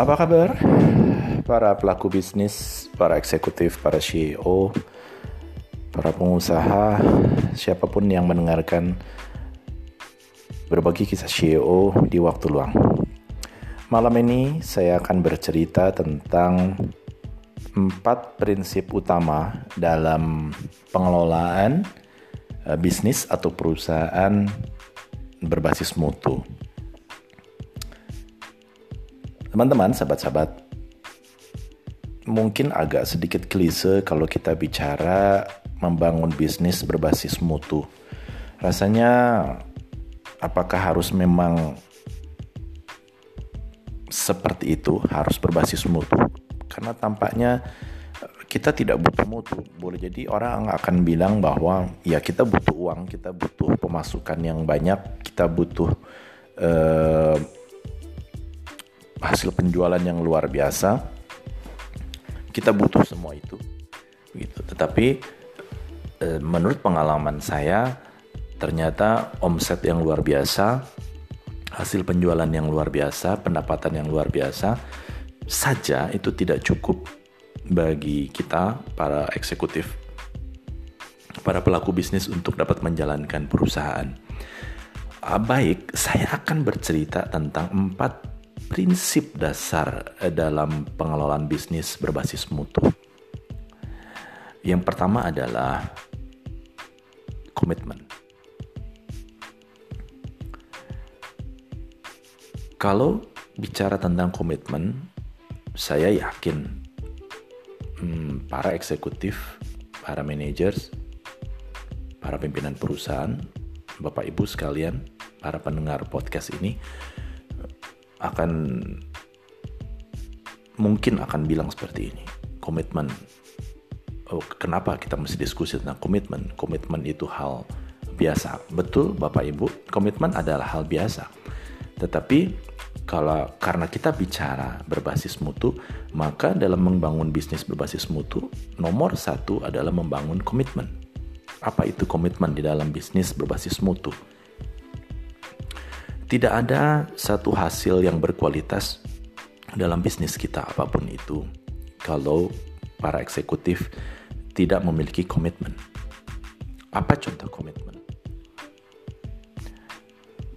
Apa kabar para pelaku bisnis, para eksekutif, para CEO, para pengusaha, siapa pun yang mendengarkan berbagi kisah CEO di waktu luang. Malam ini saya akan bercerita tentang empat prinsip utama dalam pengelolaan eh, bisnis atau perusahaan berbasis mutu. Teman-teman, sahabat-sahabat, mungkin agak sedikit klise kalau kita bicara membangun bisnis berbasis mutu. Rasanya apakah harus memang seperti itu, harus berbasis mutu? Karena tampaknya kita tidak butuh mutu. Boleh jadi orang akan bilang bahwa ya kita butuh uang, kita butuh pemasukan yang banyak, kita butuh uh, hasil penjualan yang luar biasa kita butuh semua itu gitu. Tetapi e, menurut pengalaman saya ternyata omset yang luar biasa hasil penjualan yang luar biasa pendapatan yang luar biasa saja itu tidak cukup bagi kita para eksekutif para pelaku bisnis untuk dapat menjalankan perusahaan. Baik saya akan bercerita tentang empat prinsip dasar eh, dalam pengelolaan bisnis berbasis mutu. Yang pertama adalah komitmen. Kalau bicara tentang komitmen, saya yakin hmm, para eksekutif, para managers, para pimpinan perusahaan, Bapak Ibu sekalian, para pendengar podcast ini akan mungkin akan bilang seperti ini. Komitmen. Oh, kenapa kita mesti diskusi tentang komitmen? Komitmen itu hal biasa. Betul bapak ibu komitmen adalah hal biasa. Tetapi kalau karena kita bicara berbasis mutu maka dalam membangun bisnis berbasis mutu nomor satu adalah membangun komitmen. Apa itu komitmen di dalam bisnis berbasis mutu tidak ada satu hasil yang berkualitas dalam bisnis kita apa pun itu kalau para eksekutif tidak memiliki komitmen. Apa contoh komitmen?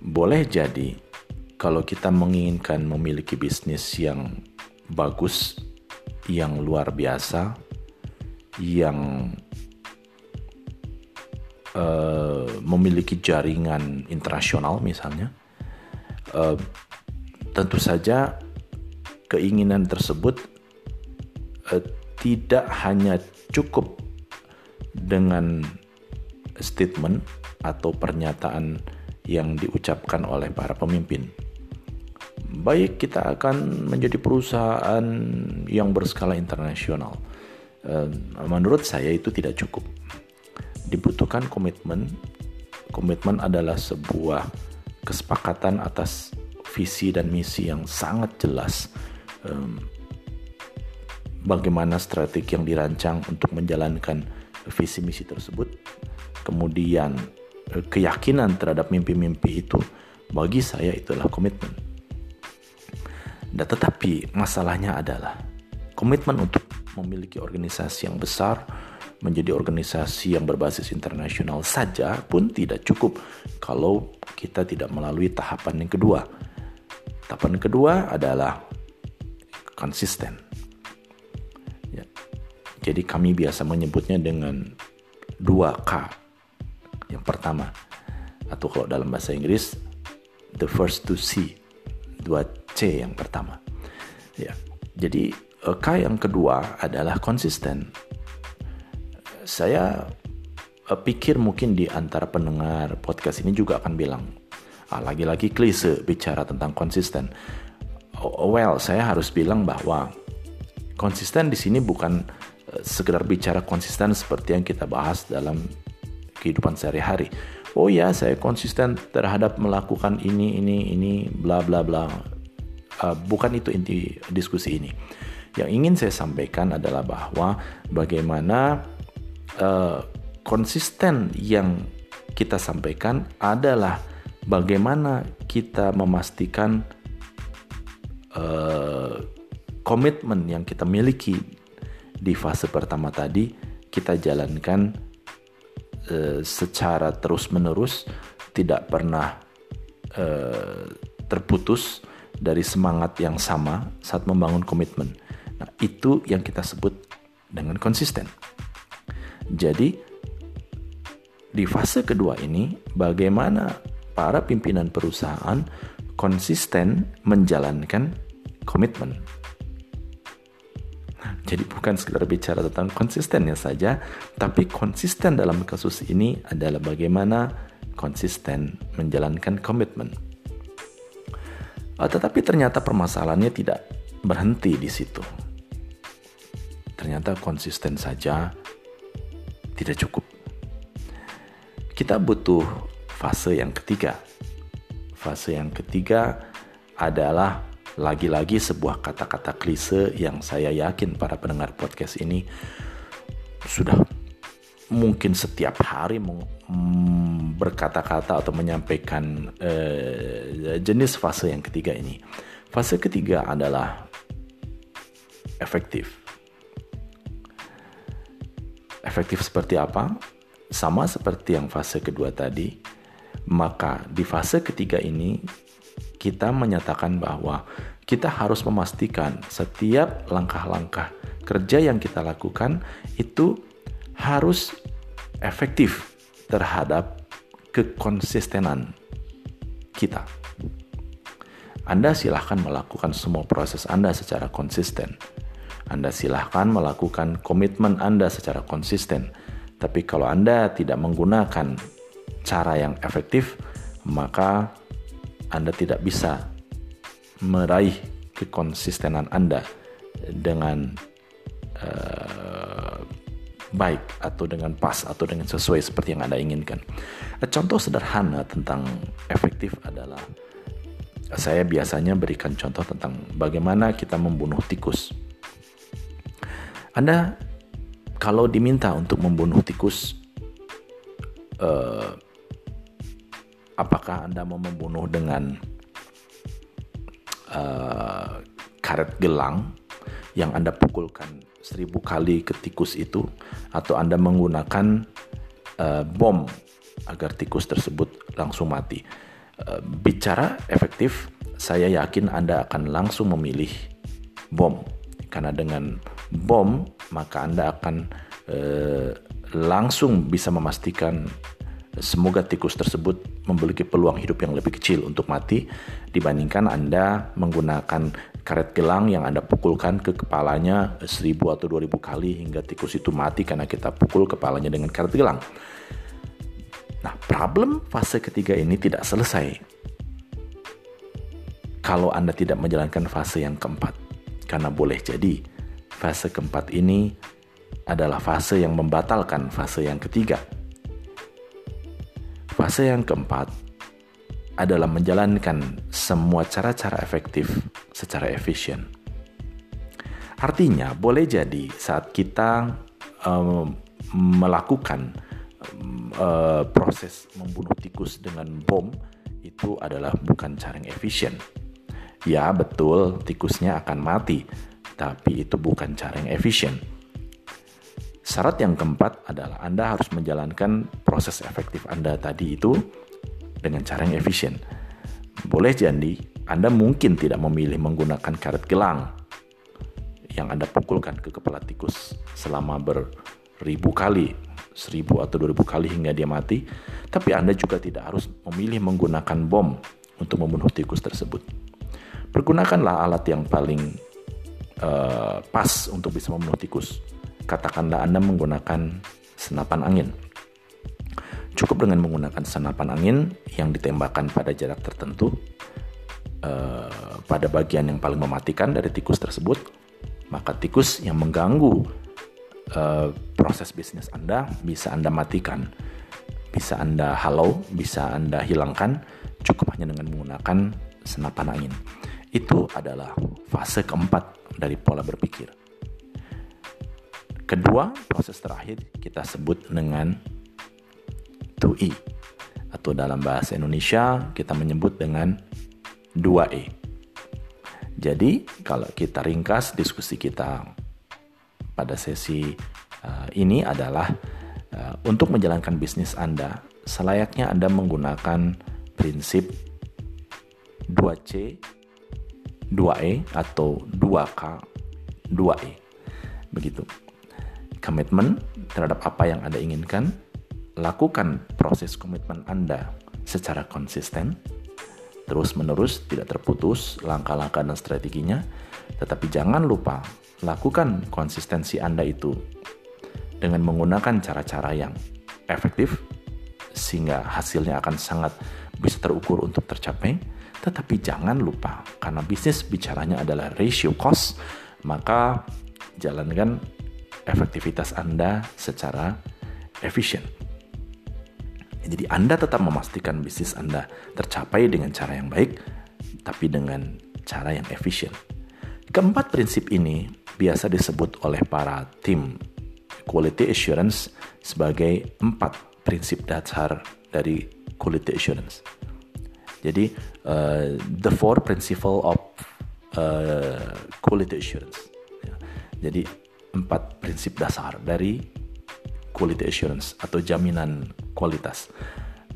Boleh jadi kalau kita menginginkan memiliki bisnis yang bagus, yang luar biasa, yang uh, memiliki jaringan internasional misalnya, uh, tentu saja keinginan tersebut uh, tidak hanya cukup dengan statement atau pernyataan yang diucapkan oleh para pemimpin. Baik kita akan menjadi perusahaan yang berskala internasional. Menurut saya itu tidak cukup. Dibutuhkan komitmen. Komitmen adalah sebuah kesepakatan atas visi dan misi yang sangat jelas. Um, bagaimana strategi yang dirancang untuk menjalankan visi misi tersebut, kemudian eh, keyakinan terhadap mimpi-mimpi itu, bagi saya itulah komitmen. Dan tetapi masalahnya adalah komitmen untuk memiliki organisasi yang besar, menjadi organisasi yang berbasis internasional saja pun tidak cukup kalau kita tidak melalui tahapan yang kedua. Tahapan kedua adalah konsisten. Ya. Jadi kami biasa menyebutnya dengan 2K. Yang pertama, atau kalau dalam bahasa Inggris, the first to see. 2C yang pertama. Ya. Jadi eh, K yang kedua adalah konsisten saya uh, pikir mungkin di antara pendengar podcast ini juga akan bilang, ah, lagi-lagi klise bicara tentang konsisten. Well, saya harus bilang bahwa konsisten di sini bukan uh, sekedar bicara konsisten seperti yang kita bahas dalam kehidupan sehari-hari. Oh ya, saya konsisten terhadap melakukan ini, ini, ini, bla bla bla. Uh, bukan itu inti diskusi ini. Yang ingin saya sampaikan adalah bahwa bagaimana uh, konsisten yang kita sampaikan adalah bagaimana kita memastikan uh, komitmen yang kita miliki di fase pertama tadi kita jalankan uh, secara terus-menerus, tidak pernah uh, terputus dari semangat yang sama saat membangun komitmen. Nah, itu yang kita sebut dengan konsisten. Jadi, di fase kedua ini, bagaimana para pimpinan perusahaan konsisten menjalankan komitmen. Jadi bukan sekedar bicara tentang konsistennya saja, tapi konsisten dalam kasus ini adalah bagaimana konsisten menjalankan komitmen. Uh, tetapi ternyata permasalahannya tidak berhenti di situ. Ternyata konsisten saja tidak cukup. Kita butuh fase yang ketiga. Fase yang ketiga adalah lagi-lagi sebuah kata-kata klise yang saya yakin para pendengar podcast ini sudah mungkin setiap hari mm, berkata-kata atau menyampaikan uh, jenis fase yang ketiga ini. Fase ketiga adalah efektif. Efektif seperti apa? Sama seperti yang fase kedua tadi, maka di fase ketiga ini kita menyatakan bahwa kita harus memastikan setiap langkah-langkah kerja yang kita lakukan itu harus efektif terhadap kekonsistenan kita. Anda silahkan melakukan semua proses Anda secara konsisten. Anda silahkan melakukan komitmen Anda secara konsisten. Tapi kalau Anda tidak menggunakan cara yang efektif, maka anda tidak bisa meraih kekonsistenan Anda dengan uh, baik atau dengan pas atau dengan sesuai seperti yang Anda inginkan. Contoh sederhana tentang efektif adalah saya biasanya berikan contoh tentang bagaimana kita membunuh tikus. Anda kalau diminta untuk membunuh tikus, uh, apakah Anda mau membunuh dengan uh, karet gelang yang Anda pukulkan seribu kali ke tikus itu atau Anda menggunakan uh, bom agar tikus tersebut langsung mati. Uh, bicara efektif, saya yakin Anda akan langsung memilih bom karena dengan bom maka Anda akan uh, langsung bisa memastikan semoga tikus tersebut memiliki peluang hidup yang lebih kecil untuk mati dibandingkan Anda menggunakan karet gelang yang Anda pukulkan ke kepalanya seribu atau dua ribu kali hingga tikus itu mati karena kita pukul kepalanya dengan karet gelang. Nah, problem fase ketiga ini tidak selesai kalau Anda tidak menjalankan fase yang keempat. Karena boleh jadi fase keempat ini adalah fase yang membatalkan fase yang ketiga Fase yang keempat adalah menjalankan semua cara-cara efektif secara efisien. Artinya, boleh jadi saat kita um, melakukan uh, proses membunuh tikus dengan bom itu adalah bukan cara yang efisien. Ya, betul, tikusnya akan mati, tapi itu bukan cara yang efisien. Syarat yang keempat adalah Anda harus menjalankan proses efektif Anda tadi itu dengan cara yang efisien. Boleh jadi Anda mungkin tidak memilih menggunakan karet gelang yang Anda pukulkan ke kepala tikus selama beribu kali, seribu atau dua ribu kali hingga dia mati, tapi Anda juga tidak harus memilih menggunakan bom untuk membunuh tikus tersebut. Pergunakanlah alat yang paling uh, pas untuk bisa membunuh tikus katakanlah Anda menggunakan senapan angin. Cukup dengan menggunakan senapan angin yang ditembakkan pada jarak tertentu uh, pada bagian yang paling mematikan dari tikus tersebut, maka tikus yang mengganggu uh, proses bisnis Anda bisa Anda matikan, bisa Anda halau, bisa Anda hilangkan cukup hanya dengan menggunakan senapan angin. Itu adalah fase keempat dari pola berpikir. Kedua, proses terakhir kita sebut dengan 2E atau dalam bahasa Indonesia kita menyebut dengan 2E Jadi, kalau kita ringkas diskusi kita pada sesi uh, ini adalah uh, untuk menjalankan bisnis Anda, selayaknya Anda menggunakan prinsip 2C, 2E atau 2K, 2E. Begitu. Komitmen terhadap apa yang Anda inginkan, lakukan proses komitmen Anda secara konsisten, terus-menerus, tidak terputus langkah-langkah dan strateginya, tetapi jangan lupa lakukan konsistensi Anda itu dengan menggunakan cara-cara yang efektif sehingga hasilnya akan sangat bisa terukur untuk tercapai. Tetapi jangan lupa karena bisnis bicaranya adalah ratio cost, maka jalankan efektivitas Anda secara efisien. Jadi Anda tetap memastikan bisnis Anda tercapai dengan cara yang baik, tapi dengan cara yang efisien. Keempat prinsip ini biasa disebut oleh para tim quality assurance sebagai empat prinsip dasar dari quality assurance. Jadi uh, the four principle of uh, quality assurance. Jadi empat prinsip dasar dari quality assurance atau jaminan kualitas.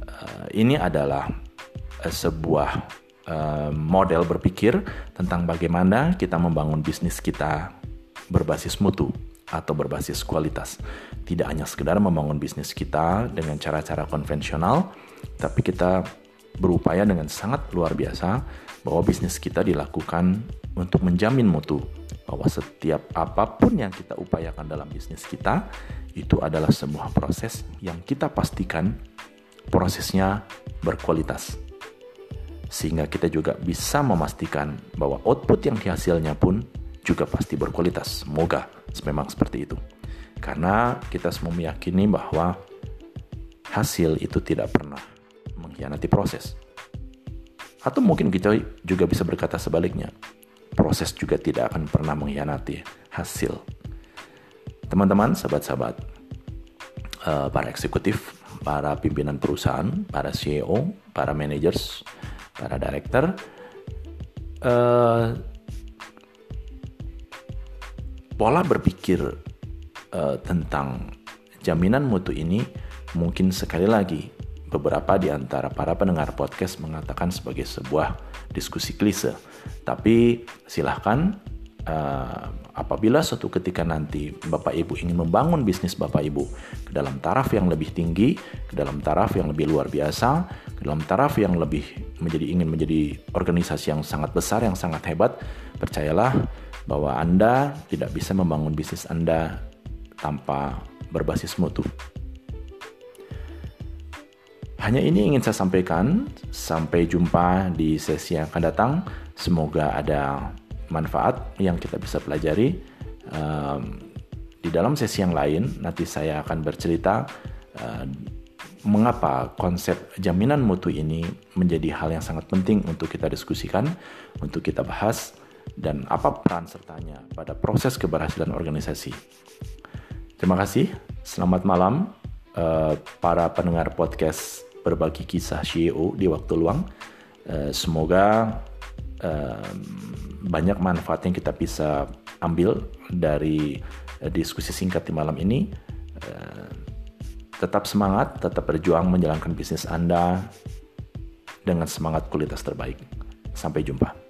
Uh, ini adalah uh, sebuah uh, model berpikir tentang bagaimana kita membangun bisnis kita berbasis mutu atau berbasis kualitas. Tidak hanya sekedar membangun bisnis kita dengan cara-cara konvensional, tapi kita berupaya dengan sangat luar biasa bahwa bisnis kita dilakukan untuk menjamin mutu bahwa setiap apa pun yang kita upayakan dalam bisnis kita itu adalah sebuah proses yang kita pastikan prosesnya berkualitas. Sehingga kita juga bisa memastikan bahwa output yang dihasilnya pun juga pasti berkualitas. Semoga memang seperti itu. Karena kita semua meyakini bahwa hasil itu tidak pernah mengkhianati proses. Atau mungkin kita juga bisa berkata sebaliknya, proses juga tidak akan pernah mengkhianati hasil. Teman-teman, sahabat-sahabat, uh, para eksekutif, para pimpinan perusahaan, para CEO, para managers, para director, uh, pola berpikir uh, tentang jaminan mutu ini mungkin sekali lagi beberapa di antara para pendengar podcast mengatakan sebagai sebuah diskusi klise. Tapi silahkan uh, apabila suatu ketika nanti Bapak Ibu ingin membangun bisnis Bapak Ibu ke dalam taraf yang lebih tinggi, ke dalam taraf yang lebih luar biasa, ke dalam taraf yang lebih menjadi ingin menjadi organisasi yang sangat besar, yang sangat hebat, percayalah bahwa Anda tidak bisa membangun bisnis Anda tanpa berbasis mutu. Hanya ini ingin saya sampaikan. Sampai jumpa di sesi yang akan datang. Semoga ada manfaat yang kita bisa pelajari. Di dalam sesi yang lain, nanti saya akan bercerita uh, mengapa konsep jaminan mutu ini menjadi hal yang sangat penting untuk kita diskusikan, untuk kita bahas, dan apa peran sertanya pada proses keberhasilan organisasi. Terima kasih, selamat malam uh, para pendengar podcast berbagi kisah CEO di waktu luang. Uh, semoga uh, banyak manfaat yang kita bisa ambil dari uh, diskusi singkat di malam ini. Tetap semangat, tetap berjuang menjalankan bisnis Anda dengan semangat kualitas terbaik. Sampai jumpa.